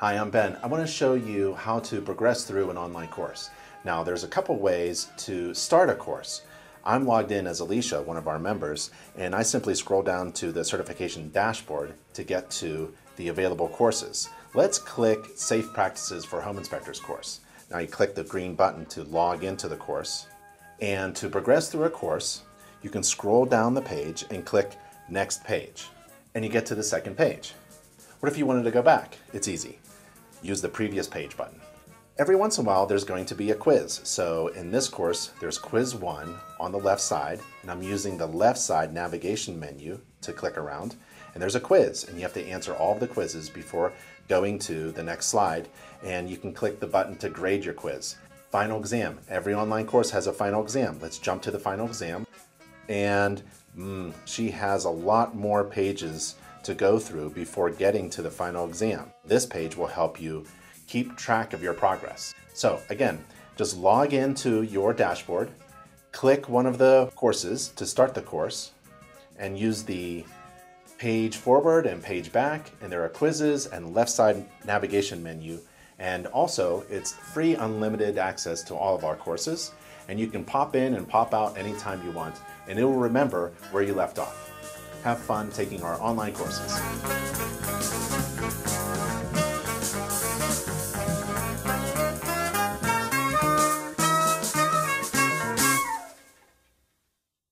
Hi, I'm Ben. I want to show you how to progress through an online course. Now, there's a couple ways to start a course. I'm logged in as Alicia, one of our members, and I simply scroll down to the certification dashboard to get to the available courses. Let's click Safe Practices for Home Inspectors course. Now you click the green button to log into the course. And to progress through a course, you can scroll down the page and click Next Page. And you get to the second page. What if you wanted to go back? It's easy use the previous page button. Every once in a while, there's going to be a quiz. So in this course, there's quiz one on the left side, and I'm using the left side navigation menu to click around. And there's a quiz, and you have to answer all of the quizzes before going to the next slide. And you can click the button to grade your quiz. Final exam. Every online course has a final exam. Let's jump to the final exam. And mm, she has a lot more pages to go through before getting to the final exam. This page will help you keep track of your progress. So again, just log into your dashboard, click one of the courses to start the course, and use the page forward and page back, and there are quizzes and left side navigation menu. And also, it's free unlimited access to all of our courses, and you can pop in and pop out anytime you want, and it will remember where you left off have fun taking our online courses.